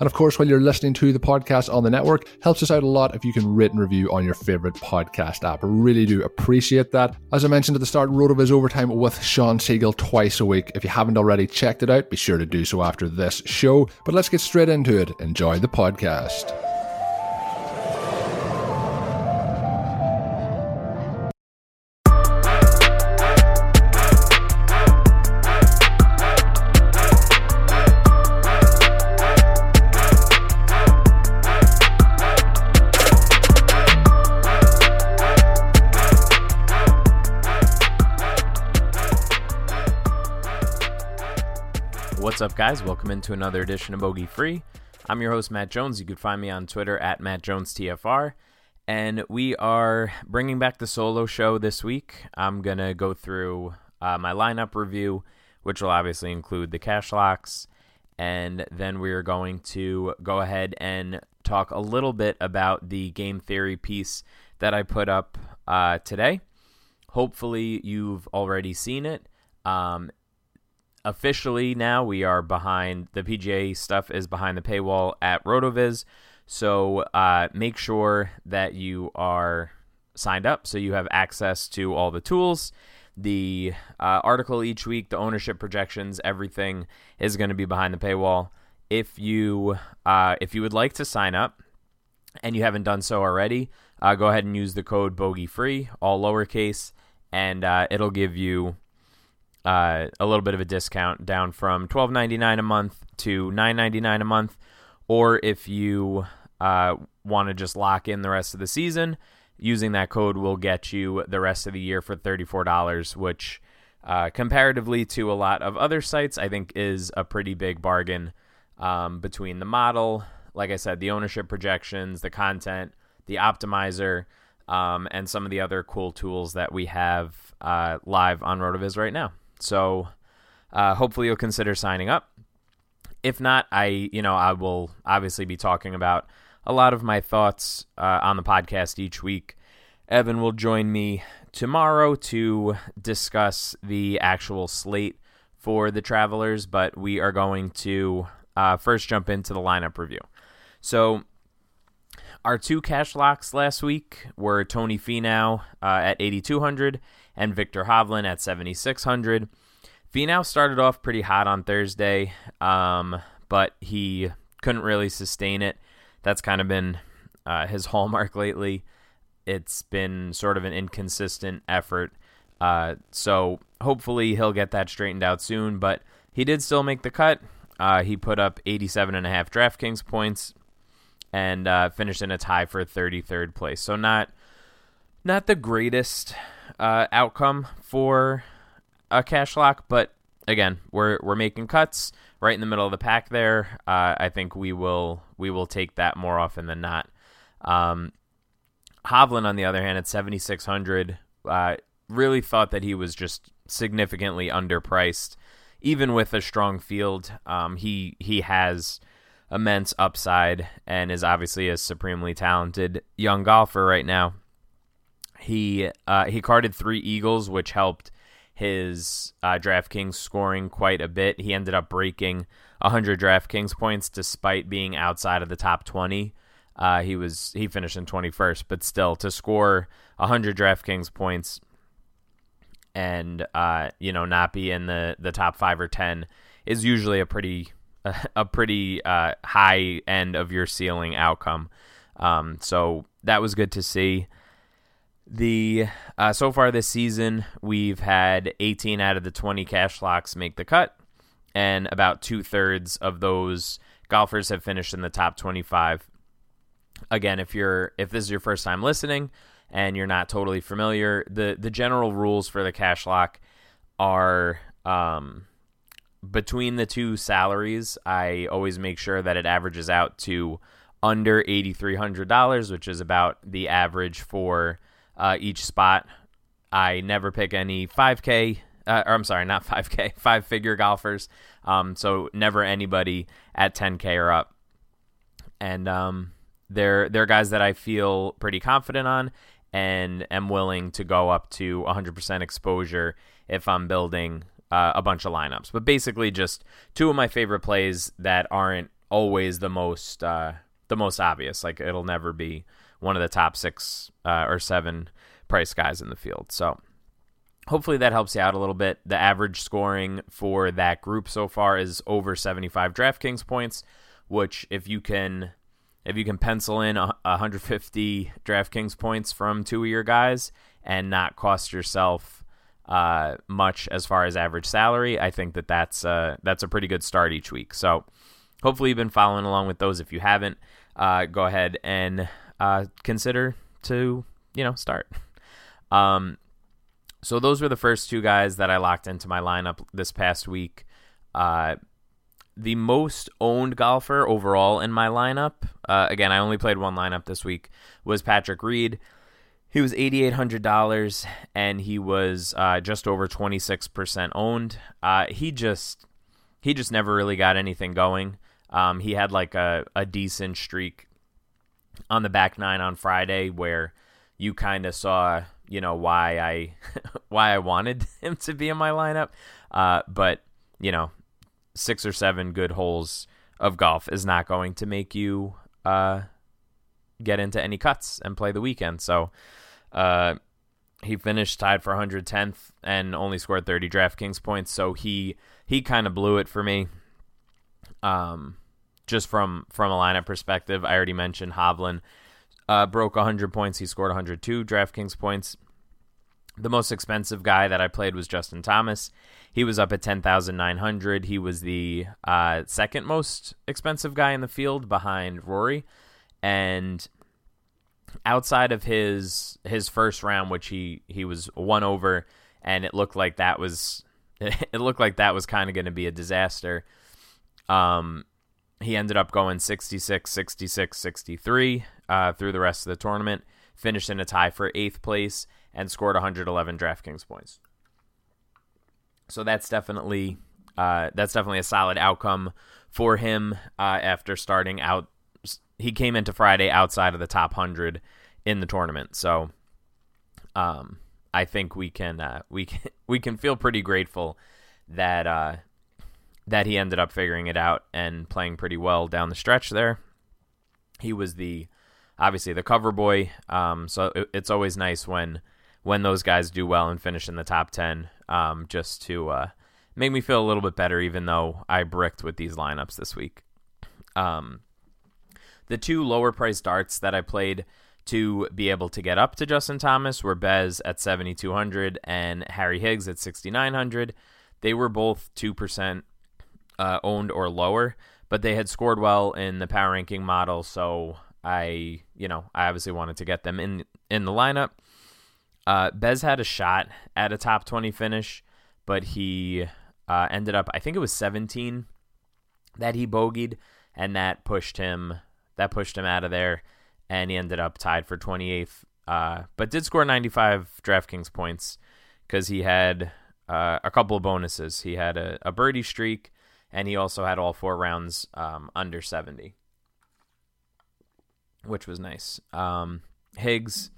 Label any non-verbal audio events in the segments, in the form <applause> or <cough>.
And of course, while you're listening to the podcast on the network, helps us out a lot if you can rate and review on your favorite podcast app. I really do appreciate that. As I mentioned at the start, RotoViz Overtime with Sean Siegel twice a week. If you haven't already checked it out, be sure to do so after this show. But let's get straight into it. Enjoy the podcast. What's up, guys? Welcome into another edition of Bogey Free. I'm your host, Matt Jones. You can find me on Twitter at MattJonesTFR. And we are bringing back the solo show this week. I'm going to go through uh, my lineup review, which will obviously include the cash locks. And then we are going to go ahead and talk a little bit about the game theory piece that I put up uh, today. Hopefully, you've already seen it. Um, officially now we are behind the PGA stuff is behind the paywall at Rotoviz. So uh, make sure that you are signed up so you have access to all the tools. The uh, article each week, the ownership projections, everything is going to be behind the paywall. If you uh, if you would like to sign up and you haven't done so already, uh, go ahead and use the code Bogey Free, all lowercase, and uh, it'll give you uh, a little bit of a discount down from twelve ninety nine a month to nine ninety nine a month, or if you uh, want to just lock in the rest of the season, using that code will get you the rest of the year for thirty four dollars, which uh, comparatively to a lot of other sites, I think is a pretty big bargain um, between the model, like I said, the ownership projections, the content, the optimizer. Um, and some of the other cool tools that we have uh, live on Rotoviz right now. So uh, hopefully you'll consider signing up. If not, I you know I will obviously be talking about a lot of my thoughts uh, on the podcast each week. Evan will join me tomorrow to discuss the actual slate for the Travelers, but we are going to uh, first jump into the lineup review. So, our two cash locks last week were Tony Finau uh, at 8,200 and Viktor Hovland at 7,600. Finau started off pretty hot on Thursday, um, but he couldn't really sustain it. That's kind of been uh, his <laughs> hallmark lately. It's been sort of an inconsistent effort. Uh, so hopefully he'll get that straightened out soon. But he did still make the cut. Uh, he put up 87 and a half DraftKings points and uh, finished in a tie for 33rd place. So not not the greatest uh, outcome for a cash lock, but again, we're we're making cuts right in the middle of the pack there. Uh, I think we will we will take that more often than not. Um, Hovland, on the other hand, at 7,600, uh, really thought that he was just significantly underpriced, even with a strong field. Um, he he has immense upside and is obviously a supremely talented young golfer right now. He uh, he carded three eagles, which helped his uh, DraftKings scoring quite a bit. He ended up breaking 100 DraftKings points despite being outside of the top 20. Uh, he was he finished in 21st, but still to score 100 DraftKings points and uh, you know not be in the the top five or ten is usually a pretty <laughs> a pretty uh, high end of your ceiling outcome. Um, so that was good to see. The uh, so far this season, we've had 18 out of the 20 cash locks make the cut, and about two thirds of those golfers have finished in the top 25. Again, if you're if this is your first time listening, and you're not totally familiar, the the general rules for the cash lock are um, between the two salaries. I always make sure that it averages out to under eighty three hundred dollars, which is about the average for uh, each spot. I never pick any five k. Uh, or I'm sorry, not 5K, <laughs> five figure golfers. Um, so never anybody at 10K or up. And um, they're they're guys that I feel pretty confident on, and am willing to go up to 100% exposure if I'm building uh, a bunch of lineups. But basically, just two of my favorite plays that aren't always the most uh, the most obvious. Like it'll never be one of the top six uh, or seven price guys in the field. So hopefully that helps you out a little bit. The average scoring for that group so far is over 75 DraftKings points, which if you can if you can pencil in 150 DraftKings points from two of your guys and not cost yourself uh, much as far as average salary, I think that that's uh, that's a pretty good start each week. So hopefully you've been following along with those. If you haven't, uh, go ahead and uh, consider to you know start. <laughs> Um, so those were the first two guys that I locked into my lineup this past week. Uh, the most owned golfer overall in my lineup, uh, again, I only played one lineup this week, was Patrick Reed. He was $8,800 and he was uh, just over 26% owned. Uh, he just he just never really got anything going. Um, he had like a, a decent streak on the back nine on Friday where you kind of saw, you know, why I <laughs> why I wanted <laughs> him to be in my lineup. Uh, but you know, six or seven good holes of golf is not going to make you uh, get into any cuts and play the weekend. So uh, he finished tied for 110th and only scored 30 DraftKings points. So he he kind of blew it for me. Um, just from from a lineup perspective, I already mentioned Hovland uh, broke 100 points. He scored 102 DraftKings points. The most expensive guy that I played was Justin Thomas. He was up at 10,900. He was the uh, second most expensive guy in the field behind Rory. And outside of his his first round, which he, he was one over, and it looked like that was <laughs> it looked like that was kind of going to be a disaster. Um, he ended up going 66, 66, 63 uh, through the rest of the tournament, finished in a tie for eighth place and scored 111 DraftKings points. So that's definitely uh, that's definitely a solid outcome for him uh, after starting out. He came into Friday outside of the top hundred in the tournament, so um, I think we can uh, we can <laughs> we can feel pretty grateful that uh, that he ended up figuring it out and playing pretty well down the stretch there. He was the obviously the cover boy, um, so it, it's always nice when when those guys do well and finish in the top ten, um, just to uh, make me feel a little bit better, even though I bricked with these lineups this week. Um, the two lower price darts that I played to be able to get up to Justin Thomas were Bez at 7,200 and Harry Higgs at 6,900. They were both 2% uh, owned or lower, but they had scored well in the power ranking model, so I, you know, I obviously wanted to get them in in the lineup. Uh, Bez had a shot at a top 20 finish, but he uh, ended up, I think it was 17 that he bogeyed, and that pushed him that pushed him out of there, and he ended up tied for 28th. Uh, but did score 95 DraftKings points because he had uh, a couple of bonuses. He had a, a, birdie streak, and he also had all four rounds um, under 70, which was nice. Um, Higgs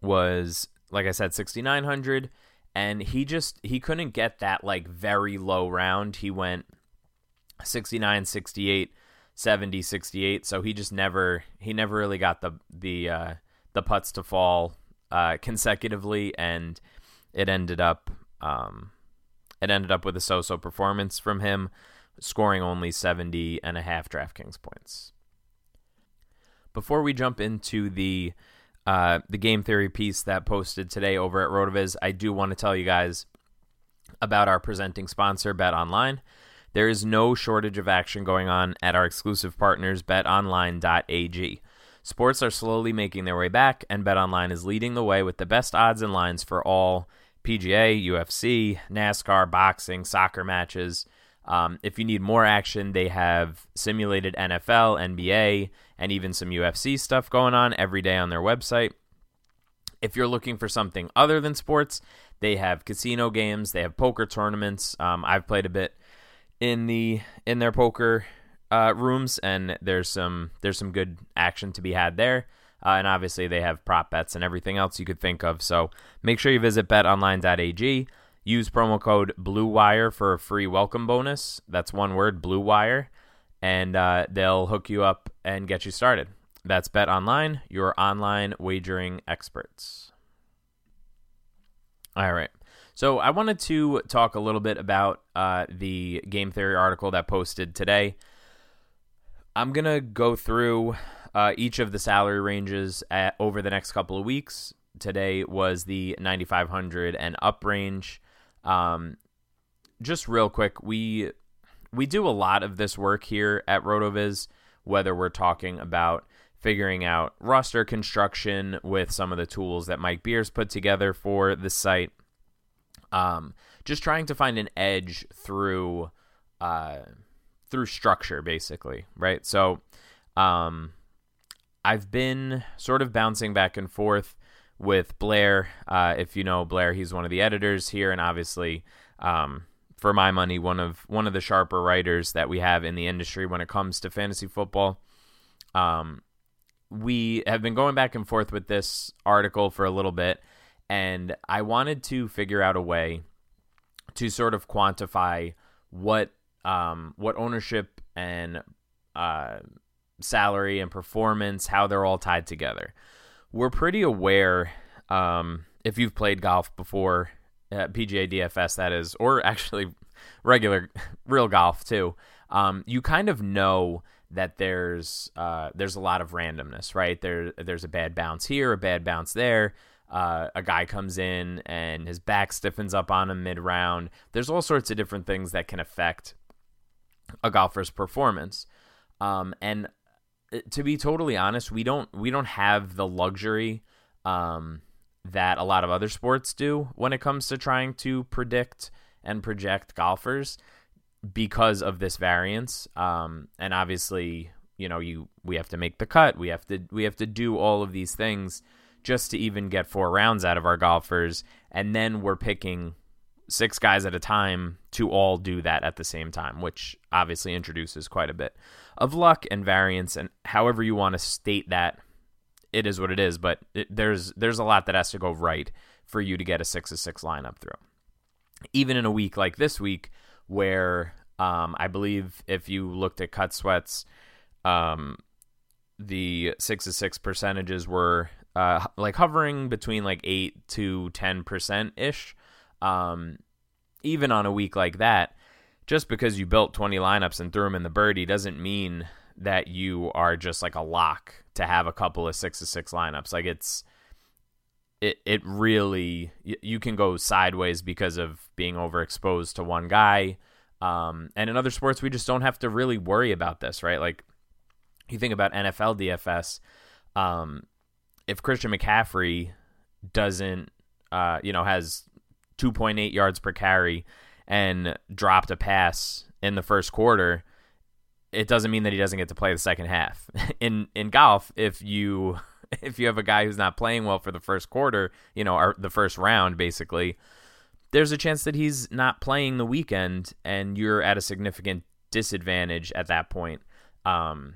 was, like I said, 6,900, and he just he couldn't get that like very low round. He went 69, 68 70, 68. So he just never he never really got the the uh, the putts to fall uh, consecutively, and it ended up um, it ended up with a so-so performance from him, scoring only 70 and a half DraftKings points. Before we jump into the uh, the game theory piece that posted today over at Rotoviz, I do want to tell you guys about our presenting sponsor, Bet Online. There is no shortage of action going on at our exclusive partners, betonline.ag. Sports are slowly making their way back, and BetOnline is leading the way with the best odds and lines for all PGA, UFC, NASCAR, boxing, soccer matches. Um, if you need more action, they have simulated NFL, NBA, and even some UFC stuff going on every day on their website. If you're looking for something other than sports, they have casino games, they have poker tournaments. Um, I've played a bit in the in their poker uh, rooms, and there's some there's some good action to be had there. Uh, and obviously, they have prop bets and everything else you could think of. So make sure you visit betonline.ag. Use promo code BlueWire for a free welcome bonus. That's one word, BlueWire, and uh, they'll hook you up and get you started. That's Bet Online, your online wagering experts. All right. So I wanted to talk a little bit about uh, the game theory article that posted today. I'm gonna go through uh, each of the salary ranges at, over the next couple of weeks. Today was the 9,500 and up range. Um, just real quick, we we do a lot of this work here at Rotoviz, whether we're talking about figuring out roster construction with some of the tools that Mike Beers put together for the site um, just trying to find an edge through uh, through structure, basically, right? So, um, I've been sort of bouncing back and forth with Blair. Uh, if you know Blair, he's one of the editors here, and obviously, um, for my money, one of one of the sharper writers that we have in the industry when it comes to fantasy football. Um, we have been going back and forth with this article for a little bit, and I wanted to figure out a way to sort of quantify what um, what ownership and uh, salary and performance, how they're all tied together. We're pretty aware um, if you've played golf before, uh, PGA DFS that is, or actually regular <laughs> real golf too. Um, you kind of know that there's uh, there's a lot of randomness, right? There there's a bad bounce here, a bad bounce there uh, a guy comes in and his back stiffens up on him mid round. There's all sorts of different things that can affect a golfer's performance. Um, and to be totally honest, we don't we don't have the luxury um, that a lot of other sports do when it comes to trying to predict and project golfers because of this variance. Um, and obviously, you know, you we have to make the cut. We have to we have to do all of these things just to even get four rounds out of our golfers. And then we're picking six guys at a time to all do that at the same time, which obviously introduces quite a bit of luck and variance. And however you want to state that, it is what it is. But it, there's there's a lot that has to go right for you to get a six of six lineup through. even in a week like this week, where um, I believe if you looked at cut sweats, um, the six to six percentages were uh, like hovering between like eight to ten percent ish. Um, even on a week like that, just because you built 20 lineups and threw them in the birdie doesn't mean that you are just like a lock to have a couple of six to six lineups. Like it's it it really you can go sideways because of being overexposed to one guy. Um, and in other sports, we just don't have to really worry about this, right? Like you think about NFL DFS, um, if Christian McCaffrey doesn't, uh, you know, has 2.8 yards per carry and dropped a pass in the first quarter, it doesn't mean that he doesn't get to play the second half. <laughs> in in golf, if you <laughs> if you have a guy who's not playing well for the first quarter, you know, or the first round basically, there's a chance that he's not playing the weekend and you're at a significant disadvantage at that point. Um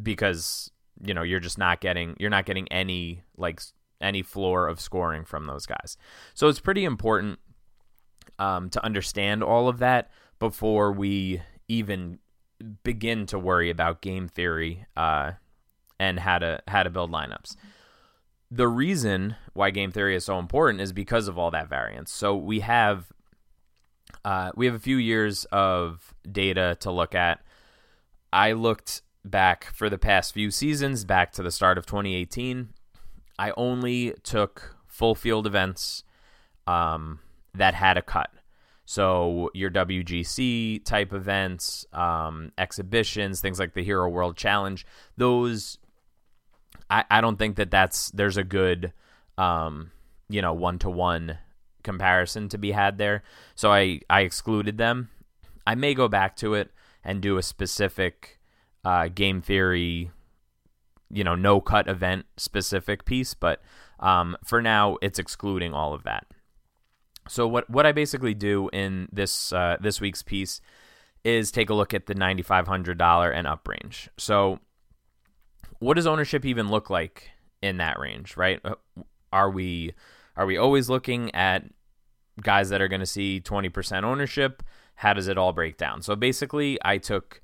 because you know, you're just not getting you're not getting any like any floor of scoring from those guys. So it's pretty important um, to understand all of that before we even begin to worry about game theory uh, and how to how to build lineups. The reason why game theory is so important is because of all that variance. So we have uh, we have a few years of data to look at. I looked back for the past few seasons, back to the start of 2018. I only took full field events um, that had a cut. So your WGC type events, um, exhibitions, things like the Hero World Challenge, those I, I don't think that that's there's a good um, you know one to one comparison to be had there. So I I excluded them. I may go back to it and do a specific uh, game theory, you know, no cut event specific piece, but um, for now it's excluding all of that. So what what I basically do in this uh, this week's piece is take a look at the ninety five hundred dollar and up range. So what does ownership even look like in that range? Right? Uh, are we are we always looking at guys that are going to see twenty percent ownership? How does it all break down? So basically, I took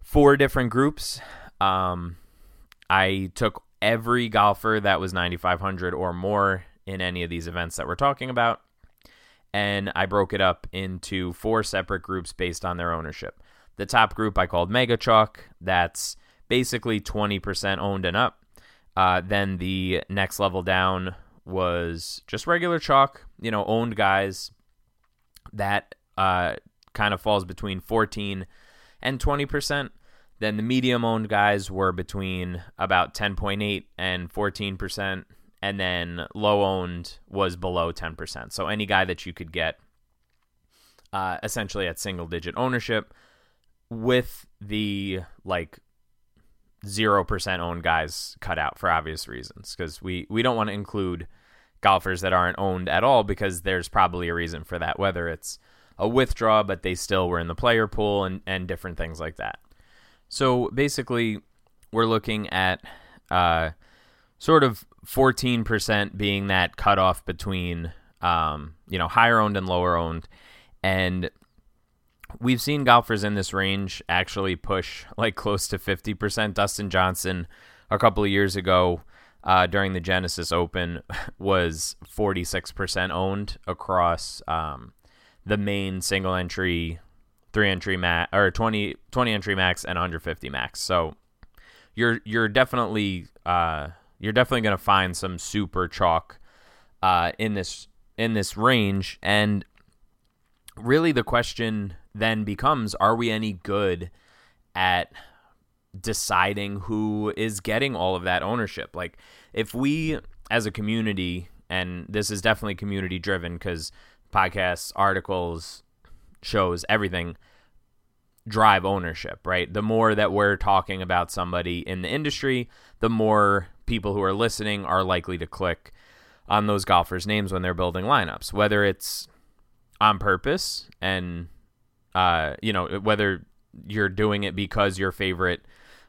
four different groups. Um, I took every golfer that was 9,500 or more in any of these events that we're talking about and I broke it up into four separate groups based on their ownership. The top group I called Mega Chalk. That's basically 20% owned and up. Uh, then the next level down was just regular chalk, you know, owned guys. That uh, kind of falls between 14 and 20%. Then the medium owned guys were between about 10.8 and 14% and then low owned was below 10%. So any guy that you could get uh, essentially at single digit ownership with the like 0% owned guys cut out for obvious reasons because we, we don't want to include golfers that aren't owned at all because there's probably a reason for that, whether it's a withdraw, but they still were in the player pool and, and different things like that. So basically, we're looking at uh, sort of 14% being that cutoff between um, you know higher owned and lower owned. And we've seen golfers in this range actually push like close to 50% dustin johnson a couple of years ago uh, during the genesis open <laughs> was 46% owned across um, the main single entry three entry max or 20, 20 entry max and 150 max. So you're you're definitely uh, you're definitely going to find some super chalk uh, in this in this range, and really the question then becomes: Are we any good at deciding who is getting all of that ownership? Like, if we as a community, and this is definitely community driven because podcasts, articles, shows, everything drive ownership, right? The more that we're talking about somebody in the industry, the more people who are listening are likely to click on those golfers' names when they're building lineups, whether it's on purpose and uh, you know whether you're doing it because your favorite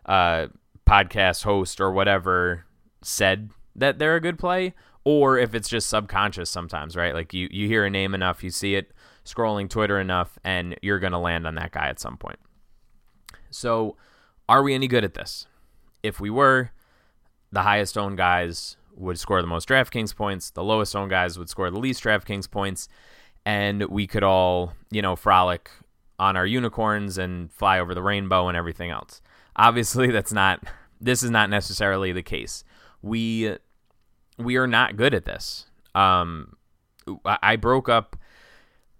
uh, podcast host or whatever said that they're a good play, or if it's just subconscious sometimes, right? Like you you hear a name enough, you see it scrolling Twitter enough, and you're gonna land on that guy at some point. So, are we any good at this? If we were, the highest owned guys would score the most DraftKings points, the lowest owned guys would score the least DraftKings points, and we could all, you know, frolic on our unicorns and fly over the rainbow and everything else. Obviously, <laughs> that's not this is not necessarily the case. We we are not good at this. Um, I broke up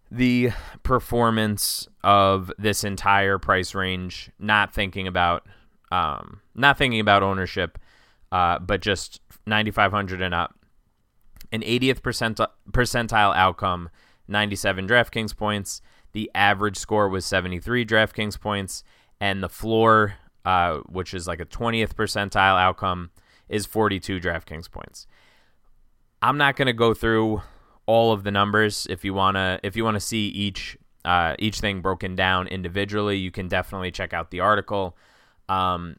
the performance of this entire price range, not thinking about um, not thinking about ownership, uh, but just 9,500 and up. An 80th percent- percentile outcome, 97 DraftKings points. The average score was 73 DraftKings points, and the floor, uh, which is like a 20th percentile outcome, is 42 DraftKings points. I'm not going to go through all of the numbers. If you wanna, if you wanna see each uh, each thing broken down individually, you can definitely check out the article. Um,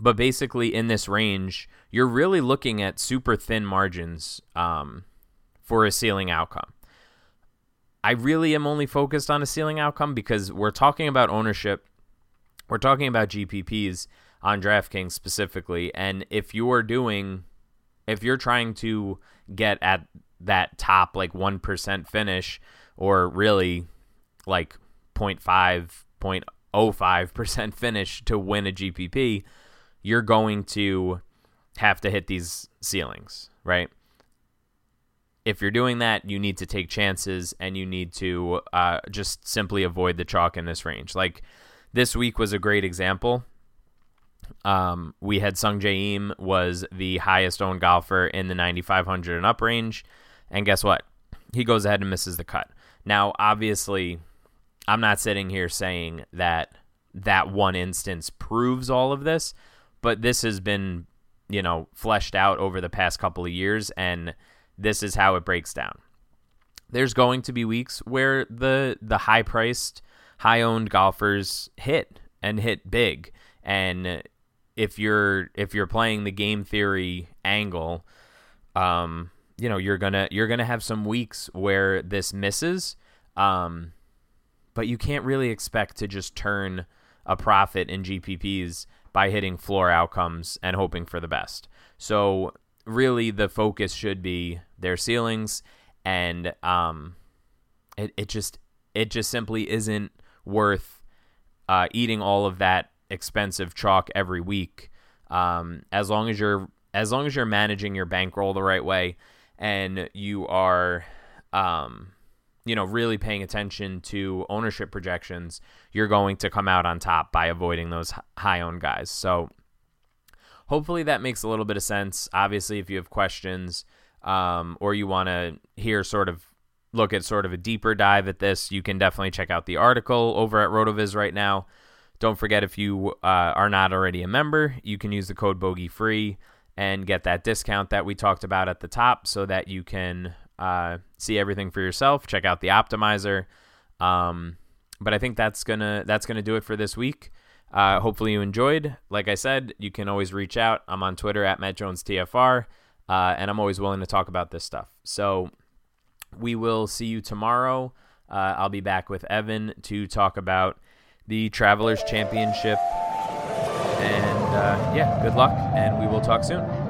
but basically, in this range, you're really looking at super thin margins um, for a ceiling outcome. I really am only focused on a ceiling outcome because we're talking about ownership. We're talking about GPPs on DraftKings specifically. And if you're doing, if you're trying to get at that top like 1% finish or really like 0.5, 0.05% finish to win a GPP, you're going to have to hit these ceilings, right? If you're doing that, you need to take chances and you need to uh, just simply avoid the chalk in this range. Like this week was a great example. Um, we had Sung Jae was the highest owned golfer in the 9,500 and up range. And guess what? He goes ahead and misses the cut. Now, obviously, I'm not sitting here saying that that one instance proves all of this, but this has been, you know, fleshed out over the past couple of years, and this is how it breaks down. There's going to be weeks where the the high priced, high owned golfers hit and hit big. And if you're if you're playing the game theory angle, um, you know you're gonna you're gonna have some weeks where this misses um, but you can't really expect to just turn a profit in gpps by hitting floor outcomes and hoping for the best. So really the focus should be their ceilings and um, it, it just it just simply isn't worth uh, eating all of that expensive chalk every week um, as long as you're as long as you're managing your bankroll the right way and you are um, you know really paying attention to ownership projections you're going to come out on top by avoiding those high owned guys. So hopefully that makes a little bit of sense. Obviously if you have questions um, or you want to hear sort of look at sort of a deeper dive at this you can definitely check out the article over at rotoviz right now. Don't forget if you uh, are not already a member you can use the code bogey free and get that discount that we talked about at the top so that you can uh, see everything for yourself. Check out the optimizer. Um, but I think that's gonna that's gonna do it for this week. Uh, hopefully you enjoyed. Like I said, you can always reach out. I'm on Twitter at Matt Jones TFR, uh, and I'm always willing to talk about this stuff. So we will see you tomorrow. Uh, I'll be back with Evan to talk about the Travelers Championship. And uh, yeah, good luck, and we will talk soon.